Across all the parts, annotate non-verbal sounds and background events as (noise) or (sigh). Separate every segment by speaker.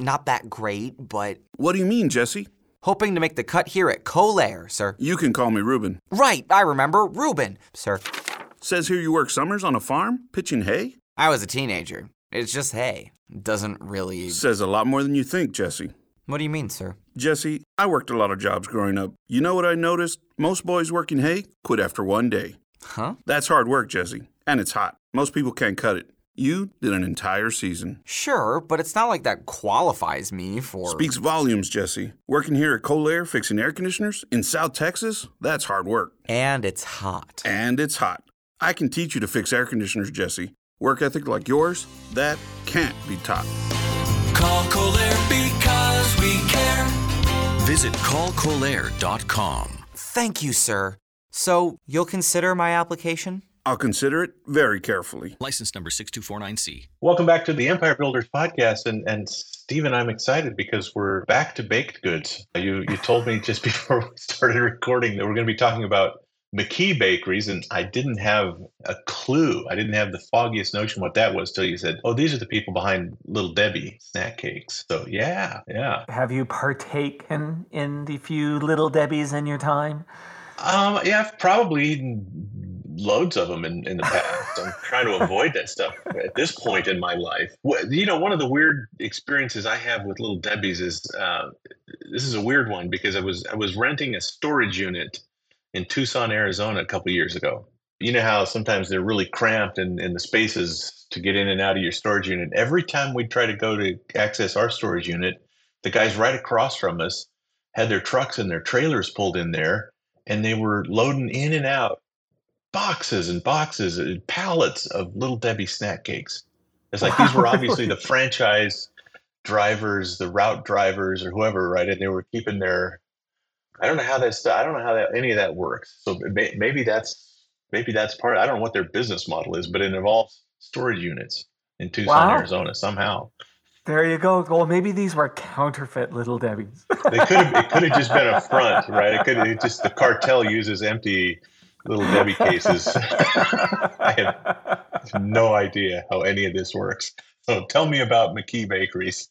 Speaker 1: Not that great, but
Speaker 2: What do you mean, Jesse?
Speaker 1: hoping to make the cut here at Colair, sir.
Speaker 2: You can call me Ruben.
Speaker 1: Right, I remember. Rubin, sir.
Speaker 2: Says here you work summers on a farm, pitching hay?
Speaker 1: I was a teenager. It's just hay. Doesn't really.
Speaker 2: Says a lot more than you think, Jesse.
Speaker 1: What do you mean, sir?
Speaker 2: Jesse, I worked a lot of jobs growing up. You know what I noticed? Most boys working hay quit after one day.
Speaker 1: Huh?
Speaker 2: That's hard work, Jesse. And it's hot. Most people can't cut it. You did an entire season.
Speaker 1: Sure, but it's not like that qualifies me for.
Speaker 2: Speaks volumes, Jesse. Working here at Colair fixing air conditioners in South Texas, that's hard work.
Speaker 1: And it's hot.
Speaker 2: And it's hot. I can teach you to fix air conditioners, Jesse. Work ethic like yours, that can't be taught.
Speaker 3: Call Colair because we care.
Speaker 4: Visit callcolair.com.
Speaker 1: Thank you, sir. So, you'll consider my application?
Speaker 2: I'll consider it very carefully.
Speaker 4: License number 6249C.
Speaker 5: Welcome back to the Empire Builders podcast, and and Stephen, I'm excited because we're back to baked goods. You you told me just (laughs) before we started recording that we're going to be talking about McKee bakeries, and I didn't have a clue. I didn't have the foggiest notion what that was till you said, "Oh, these are the people behind Little Debbie snack cakes." So yeah, yeah.
Speaker 6: Have you partaken in the few little Debbies in your time?
Speaker 5: Um, yeah, I've probably eaten loads of them in, in the past. I'm trying to avoid that stuff at this point in my life. You know, one of the weird experiences I have with Little Debbie's is uh, this is a weird one because I was I was renting a storage unit in Tucson, Arizona, a couple years ago. You know how sometimes they're really cramped in, in the spaces to get in and out of your storage unit. Every time we'd try to go to access our storage unit, the guys right across from us had their trucks and their trailers pulled in there and they were loading in and out boxes and boxes and pallets of little Debbie snack cakes. It's like these were obviously
Speaker 6: really?
Speaker 5: the franchise drivers, the route drivers, or whoever, right? And they were keeping their. I don't know how that's. I don't know how that any of that works. So may, maybe that's maybe that's part. I don't know what their business model is, but it involves storage units in Tucson,
Speaker 6: Wow.
Speaker 5: Arizona, somehow.
Speaker 6: There you go. Well, maybe these were counterfeit little Debbies.
Speaker 5: They could have. It could have just been a front, (laughs) right? It could. It just the cartel uses empty little Debbie cases. (laughs) I have no idea how any of this works. So tell me about McKee Bakeries.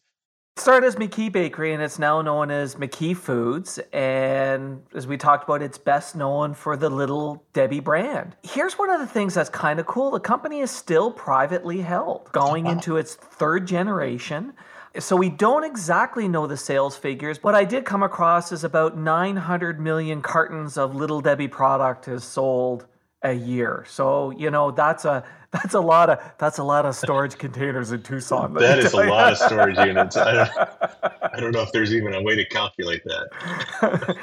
Speaker 6: started as McKee Bakery and it's now known as McKee Foods. And as we talked about, it's best known for the Little Debbie brand. Here's one of the things that's kind of cool the company is still privately held, going into its third generation. So we don't exactly know the sales figures. What I did come across is about 900 million cartons of Little Debbie product is sold a year. So, you know, that's a (laughs) that's a lot of that's a lot of storage (laughs) containers in Tucson.
Speaker 5: That is a lot of storage units. I don't, (laughs) I don't know if there's even a way to calculate that.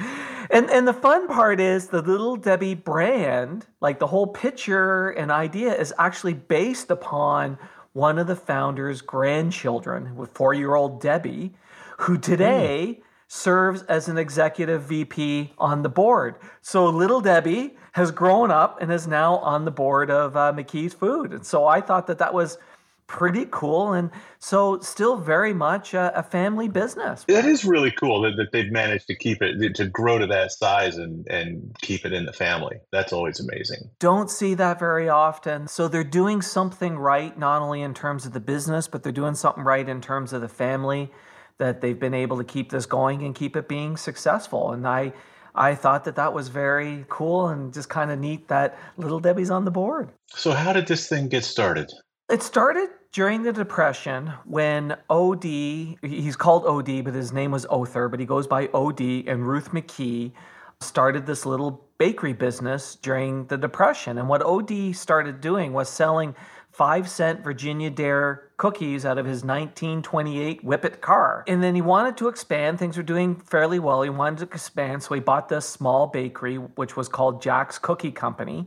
Speaker 6: and and the fun part is the little Debbie brand, like the whole picture and idea is actually based upon one of the founders' grandchildren, with four-year-old Debbie, who today serves as an executive VP on the board. So little Debbie has grown up and is now on the board of uh, McKee's Food, and so I thought that that was pretty cool, and so still very much a, a family business.
Speaker 5: That is really cool that, that they've managed to keep it to grow to that size and and keep it in the family. That's always amazing.
Speaker 6: don't see that very often. So they're doing something right, not only in terms of the business, but they're doing something right in terms of the family that they've been able to keep this going and keep it being successful. And I, I thought that that was very cool and just kind of neat that Little Debbie's on the board.
Speaker 5: So how did this thing get started?
Speaker 6: It started during the Depression when OD, he's called OD, but his name was Other, but he goes by OD, and Ruth McKee started this little bakery business during the Depression. And what OD started doing was selling five cent Virginia Dare cookies out of his 1928 Whippet car. And then he wanted to expand. Things were doing fairly well. He wanted to expand, so he bought this small bakery, which was called Jack's Cookie Company.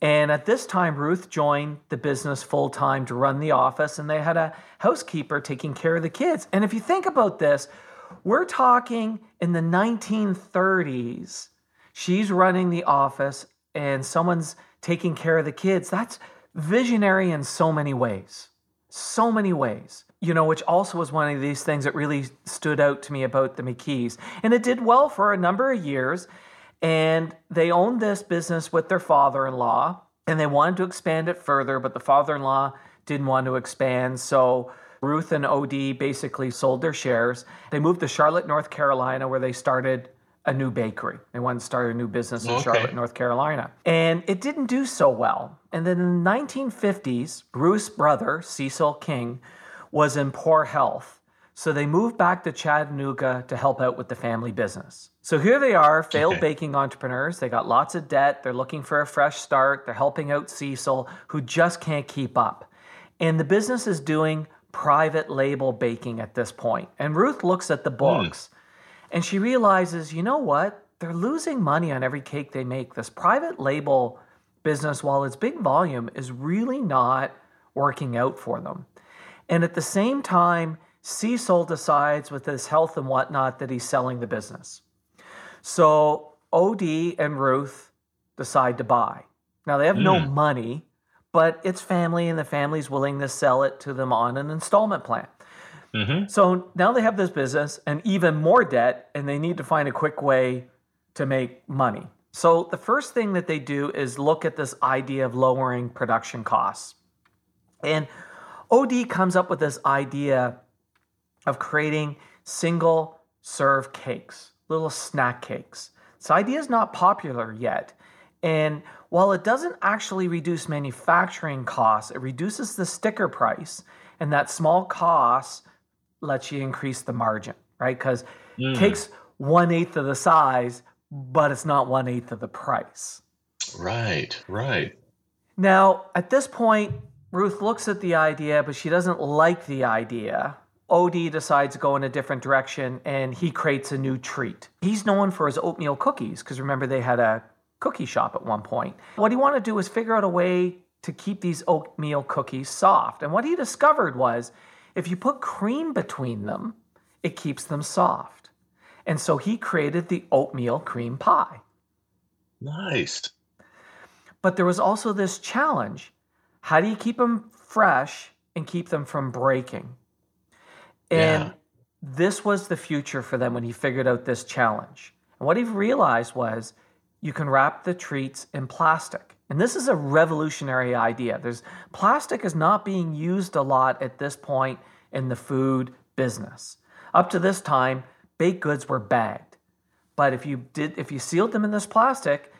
Speaker 6: And at this time, Ruth joined the business full time to run the office, and they had a housekeeper taking care of the kids. And if you think about this, we're talking in the 1930s. She's running the office, and someone's taking care of the kids. That's visionary in so many ways. So many ways. You know, which also was one of these things that really stood out to me about the McKees. And it did well for a number of years. And they owned this business with their father in law, and they wanted to expand it further, but the father in law didn't want to expand. So Ruth and OD basically sold their shares. They moved to Charlotte, North Carolina, where they started a new bakery. They wanted to start a new business in
Speaker 5: Okay.
Speaker 6: Charlotte, North Carolina. And it didn't do so well. And then in the 1950s, Ruth's brother, Cecil King, was in poor health. So they moved back to Chattanooga to help out with the family business. So here they are, failed
Speaker 5: Okay. (laughs)
Speaker 6: baking entrepreneurs. They got lots of debt. They're looking for a fresh start. They're helping out Cecil, who just can't keep up. And the business is doing private label baking at this point. And Ruth looks at the hmm. books and she realizes, you know what? They're losing money on every cake they make. This private label business, while it's big volume, is really not working out for them. And at the same time, Cecil decides with his health and whatnot that he's selling the business. So OD and Ruth decide to buy. Now they have no hmm. money, but it's family and the family's willing to sell it to them on an installment plan. Mm-hmm. So now they have this business and even more debt, and they need to find a quick way to make money. So the first thing that they do is look at this idea of lowering production costs. And OD comes up with this idea of creating single serve cakes, little snack cakes. This idea is not popular yet. And while it doesn't actually reduce manufacturing costs, it reduces the sticker price. And that small cost lets you increase the margin, right? Because mm. cakes one eighth of the size, but it's not one eighth of the price.
Speaker 5: Right, right.
Speaker 6: Now, at this point, Ruth looks at the idea, but she doesn't like the idea. OD decides to go in a different direction and he creates a new treat. He's known for his oatmeal cookies because remember, they had a cookie shop at one point. What he wanted to do was figure out a way to keep these oatmeal cookies soft. And what he discovered was if you put cream between them, it keeps them soft. And so he created the oatmeal cream pie.
Speaker 5: Nice.
Speaker 6: But there was also this challenge. How do you keep them fresh and keep them from breaking? And
Speaker 5: Yeah.
Speaker 6: this was the future for them when he figured out this challenge. And what he realized was you can wrap the treats in plastic. And this is a revolutionary idea. There's plastic is not being used a lot at this point in the food business. Up to this time, baked goods were bagged. But if you did if you sealed them in this plastic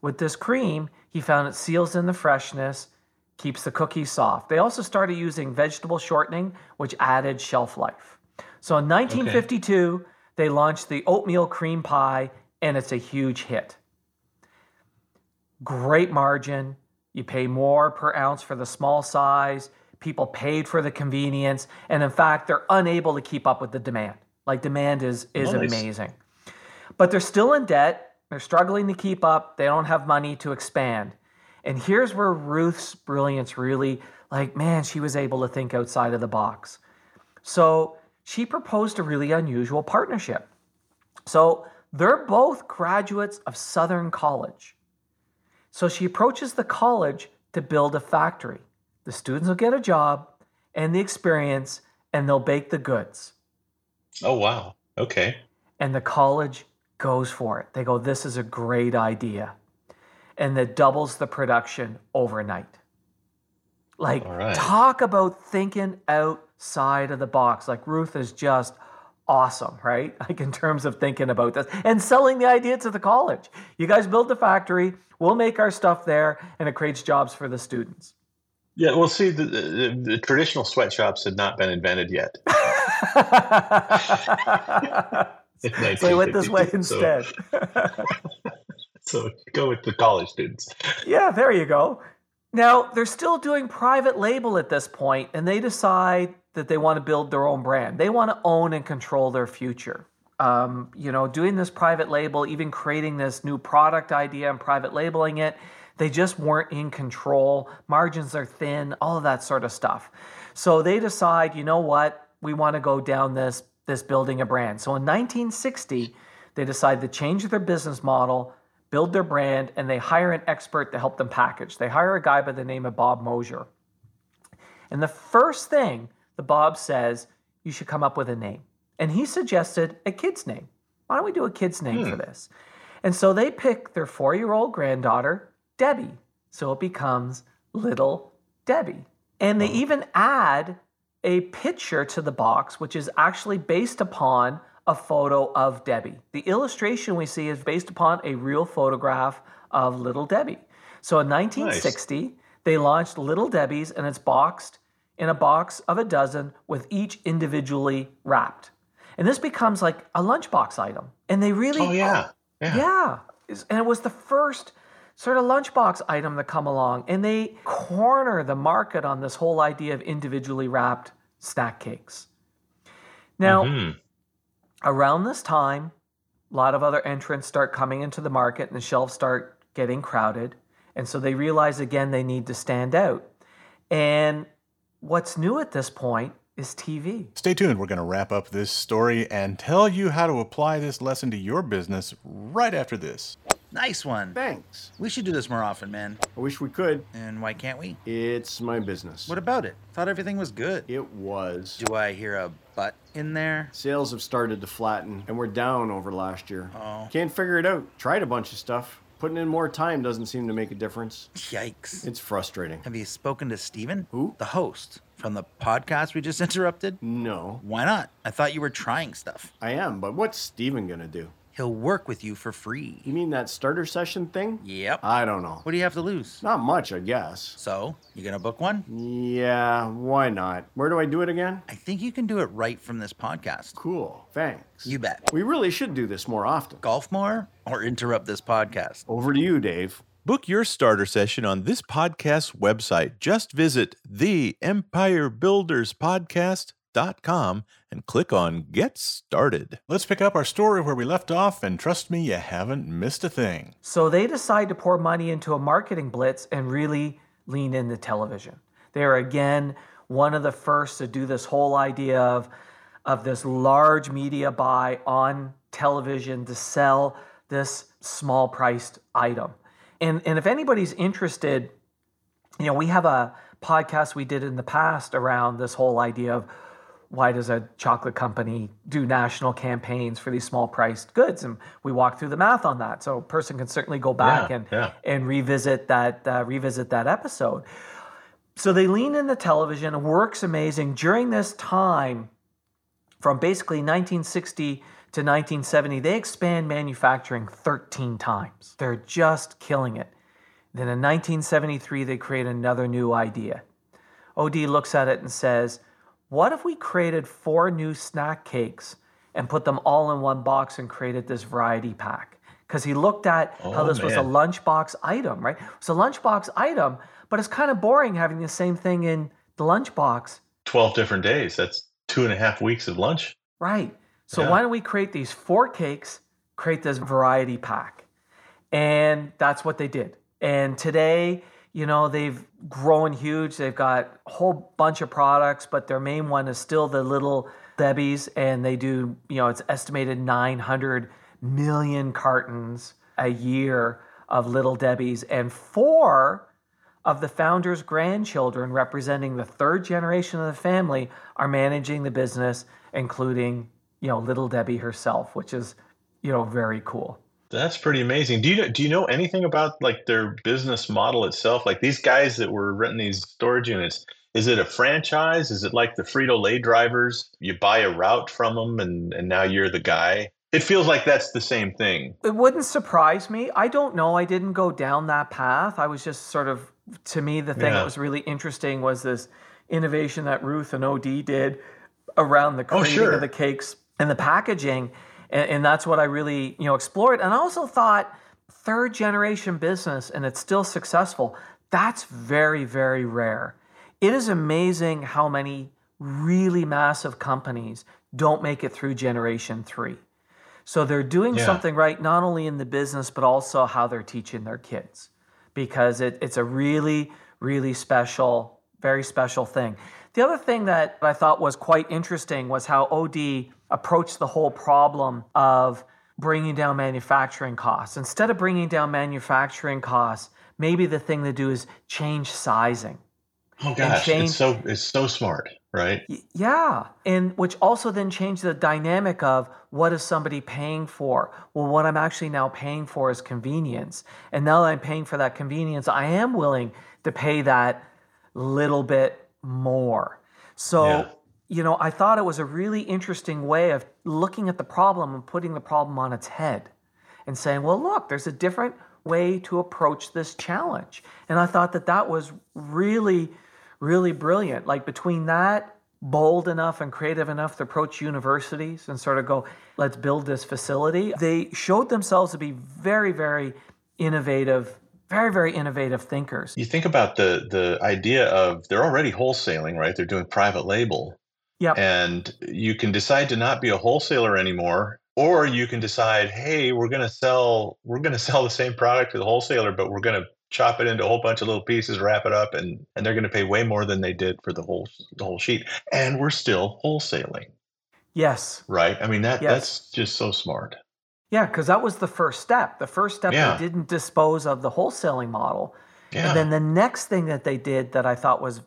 Speaker 6: with this cream, he found it seals in the freshness, keeps the cookies soft. They also started using vegetable shortening, which added shelf life. So in 1952, they launched the oatmeal cream pie, and it's a huge hit. Great margin. You pay more per ounce for the small size. People paid for the convenience. And in fact, they're unable to keep up with the demand. Like, demand is, is
Speaker 5: Nice.
Speaker 6: amazing. But they're still in debt. They're struggling to keep up. They don't have money to expand. And here's where Ruth's brilliance really, like, man, she was able to think outside of the box. So she proposed a really unusual partnership. So they're both graduates of Southern College. So she approaches the college to build a factory. The students will get a job and the experience, and they'll bake the goods.
Speaker 5: Oh wow. Okay.
Speaker 6: And the college goes for it. They go, This is a great idea. And that doubles the production overnight. Like,
Speaker 5: right.
Speaker 6: talk about thinking outside of the box. Like, Ruth is just awesome, right? (laughs) Like, in terms of thinking about this and selling the idea to the college. You guys build the factory, we'll make our stuff there, and it creates jobs for the students.
Speaker 5: Yeah. Well, see, the, the, the traditional sweatshops had not been invented yet.
Speaker 6: so I went this way
Speaker 5: 1952, so-
Speaker 6: instead. (laughs)
Speaker 5: So go with the college students.
Speaker 6: Yeah, there you go. Now, they're still doing private label at this point, and they decide that they want to build their own brand. They want to own and control their future. Um, you know, doing this private label, even creating this new product idea and private labeling it, They just weren't in control. Margins are thin, all of that sort of stuff. So they decide, you know what? We want to go down this this building a brand. So in 1960, they decide to change their business model, build their brand, and they hire an expert to help them package. They hire a guy by the name of Bob Mosier. And the first thing the Bob says, you should come up with a name. And he suggested a kid's name. Why don't we do a kid's name for hmm. this? And so they pick their four year old granddaughter, Debbie. So it becomes Little Debbie. And they even add a picture to the box, which is actually based upon a photo of Debbie. The illustration we see is based upon a real photograph of Little Debbie. So in 1960, they launched Little Debbie's and it's boxed in a box of a dozen with each individually wrapped. And this becomes like a lunchbox item. And they really
Speaker 5: Oh yeah. Yeah.
Speaker 6: yeah. And it was the first sort of lunchbox item to come along. And they corner the market on this whole idea of individually wrapped snack cakes. Now,
Speaker 5: Mhm.
Speaker 6: Around this time, a lot of other entrants start coming into the market and the shelves start getting crowded. And so they realize again they need to stand out. And what's new at this point is TV.
Speaker 7: Stay tuned. We're going to wrap up this story and tell you how to apply this lesson to your business right after this.
Speaker 8: Nice one.
Speaker 9: Thanks.
Speaker 8: We should do this more often, man.
Speaker 9: I wish we could.
Speaker 8: And why can't we?
Speaker 9: It's my business.
Speaker 8: What about it? Thought everything was good.
Speaker 9: It was.
Speaker 8: Do I hear a butt in there?
Speaker 9: Sales have started to flatten, and we're down over last year.
Speaker 8: Oh.
Speaker 9: Can't figure it out. Tried a bunch of stuff. Putting in more time doesn't seem to make a difference.
Speaker 8: Yikes.
Speaker 9: It's frustrating.
Speaker 8: Have you spoken to Stephen?
Speaker 9: Who?
Speaker 8: The host from the podcast we just (laughs) interrupted?
Speaker 9: No,
Speaker 8: Why not? I thought you were trying stuff.
Speaker 9: I am, but what's Stephen gonna do?
Speaker 8: He'll work with you for free.
Speaker 9: You mean that starter session thing?
Speaker 8: Yep.
Speaker 9: I don't know.
Speaker 8: What do you have to lose?
Speaker 9: Not much, I guess.
Speaker 8: So, you gonna book one?
Speaker 9: Yeah, why not? Where do I do it again?
Speaker 8: I think you can do it right from this podcast.
Speaker 9: Cool, thanks.
Speaker 8: You bet.
Speaker 9: We really should do this more often.
Speaker 8: Golf more or interrupt this podcast?
Speaker 9: Over to you, Dave.
Speaker 7: Book your starter session on this podcast's website. Just visit theempirebuilderspodcast.com and click on Get Started. Let's pick up our story where we left off, and trust me, you haven't missed a thing.
Speaker 6: So they decide to pour money into a marketing blitz and really lean into television. They're again one of the first to do this whole idea of, of this large media buy on television to sell this small priced item. And, and if anybody's interested, you know, we have a podcast we did in the past around this whole idea of why does a chocolate company do national campaigns for these small priced goods? And we walk through the math on that. So a person can certainly go back
Speaker 5: Yeah,
Speaker 6: and
Speaker 5: yeah.
Speaker 6: and revisit that uh, revisit that episode. So they lean into television. It works amazing. During this time from basically 1960 to 1970 they expand manufacturing 13 times. They're just killing it. Then in 1973 they create another new idea. Od looks at it and says what if we created four new snack cakes and put them all in one box and created this variety pack because he looked at how
Speaker 5: Oh,
Speaker 6: this was a lunchbox item right it's a lunchbox item but it's kind of boring having the same thing in the lunchbox
Speaker 5: 12 different days. That's two and a half weeks of lunch.
Speaker 6: Right. So
Speaker 5: Yeah.
Speaker 6: why don't we create these four cakes, create this variety pack? And that's what they did. And today, you know, they've grown huge. They've got a whole bunch of products, but their main one is still the little Debbie's. And they do, you know, it's estimated 900 million cartons a year of little Debbie's. And four of the founder's grandchildren, representing the third generation of the family, are managing the business, including you know little Debbie herself, which is you know very cool.
Speaker 5: That's pretty amazing. Do you know, do you know anything about like their business model itself? Like these guys that were renting these storage units, is it a franchise? Is it like the Frito Lay drivers? You buy a route from them, and and now you're the guy. It feels like that's the same thing.
Speaker 6: It wouldn't surprise me. I don't know. I didn't go down that path. I was just sort of to me the thing
Speaker 5: Yeah.
Speaker 6: that was really interesting was this innovation that Ruth and OD did around the
Speaker 5: Oh,
Speaker 6: creating
Speaker 5: sure.
Speaker 6: of the cakes and the packaging. And, and that's what I really, you know, explored. And I also thought third generation business and it's still successful. That's very, very rare. It is amazing how many really massive companies don't make it through generation three. So they're doing
Speaker 5: Yeah.
Speaker 6: something right, not only in the business, but also how they're teaching their kids. because it, it's a really, really special, very special thing. The other thing that I thought was quite interesting was how OD approached the whole problem of bringing down manufacturing costs. Instead of bringing down manufacturing costs, maybe the thing to do is change sizing.
Speaker 5: Oh gosh,
Speaker 6: change-
Speaker 5: it's so it's so smart, right?
Speaker 6: Yeah, and which also then changed the dynamic of what is somebody paying for? Well, what I'm actually now paying for is convenience. And now that I'm paying for that convenience, I am willing to pay that little bit more. So,
Speaker 5: Yeah.
Speaker 6: You know, I thought it was a really interesting way of looking at the problem and putting the problem on its head and saying, well, look, there's a different way to approach this challenge. And I thought that that was really, really brilliant. Like between that, bold enough and creative enough to approach universities and sort of go, let's build this facility, they showed themselves to be very, very innovative, very, very innovative thinkers.
Speaker 5: You think about the the idea of they're already wholesaling, right? They're doing private label.
Speaker 6: Yep.
Speaker 5: And you can decide to not be a wholesaler anymore, or you can decide, hey, we're going to sell we're going (laughs) to sell the same product to the wholesaler, but we're going to chop it into a whole bunch of little pieces, wrap it up, and and they're going to pay way more than they did for the whole the whole sheet, and we're still wholesaling,
Speaker 6: Yes.
Speaker 5: right? I mean that
Speaker 6: Yes.
Speaker 5: that's just so smart.
Speaker 6: Yeah, because that was the first step. The first step,
Speaker 5: Yeah.
Speaker 6: they didn't dispose of the wholesaling model.
Speaker 5: Yeah.
Speaker 6: And then the next thing that they did that I thought was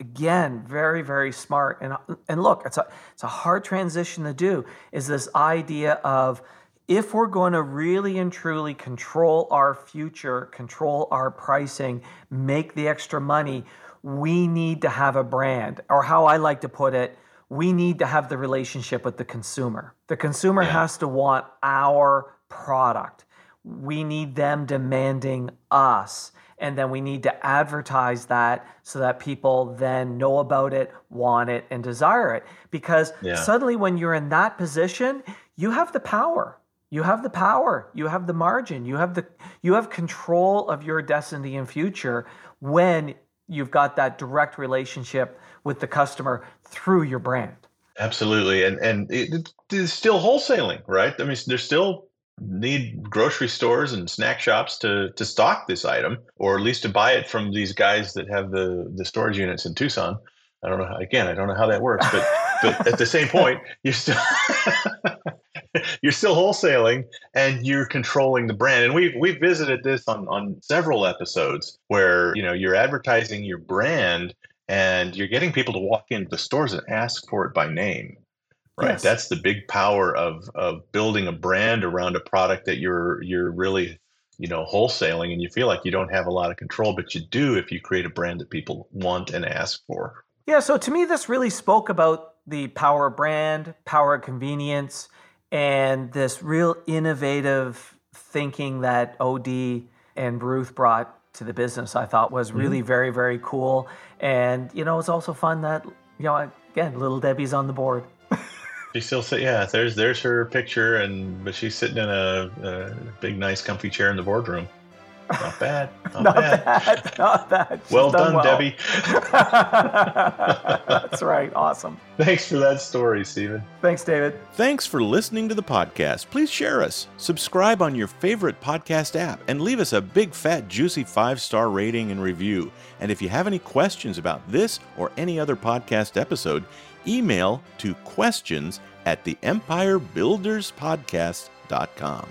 Speaker 6: again very very smart. And and look it's a it's a hard transition to do is this idea of if we're going to really and truly control our future control our pricing make the extra money we need to have a brand. Or how I like to put it we need to have the relationship with the consumer. The consumer has to want our product. We need them demanding us and then we need to advertise that so that people then know about it want it and desire it. Because
Speaker 5: Yeah.
Speaker 6: suddenly when you're in that position you have the power. You have the power. You have the margin. You have the you have control of your destiny and future when you've got that direct relationship with the customer through your brand.
Speaker 5: Absolutely, and and it, it's still wholesaling, right? I mean, there's still need grocery stores and snack shops to to stock this item, or at least to buy it from these guys that have the the storage units in Tucson. I don't know. How, again, I don't know how that works, but (laughs) but at the same point, you're still (laughs) you're still wholesaling and you're controlling the brand. And we've we've visited this on on several episodes where you know you're advertising your brand and you're getting people to walk into the stores and ask for it by name right
Speaker 6: Yes.
Speaker 5: that's the big power of of building a brand around a product that you're you're really you know wholesaling and you feel like you don't have a lot of control but you do if you create a brand that people want and ask for
Speaker 6: Yeah, so to me, this really spoke about the power of brand, power of convenience, and this real innovative thinking that OD and Ruth brought to the business. I thought was mm-hmm. really very, very cool. And, you know, it's also fun that, you know, again, little Debbie's on the board.
Speaker 5: She still sit yeah there's there's her picture and but she's sitting in a, a big nice comfy chair in the boardroom not bad (laughs) not,
Speaker 6: Not
Speaker 5: bad.
Speaker 6: bad. Not bad. She's
Speaker 5: well done,
Speaker 6: well.
Speaker 5: debbie (laughs)
Speaker 6: That's right. Awesome. (laughs)
Speaker 5: thanks for that story stephen
Speaker 6: Thanks, David.
Speaker 7: Thanks for listening to the podcast. Please share us, subscribe on your favorite podcast app, and leave us a big, fat, juicy five star rating and review. And if you have any questions about this or any other podcast episode, email to questions at the empirebuilderspodcast.com.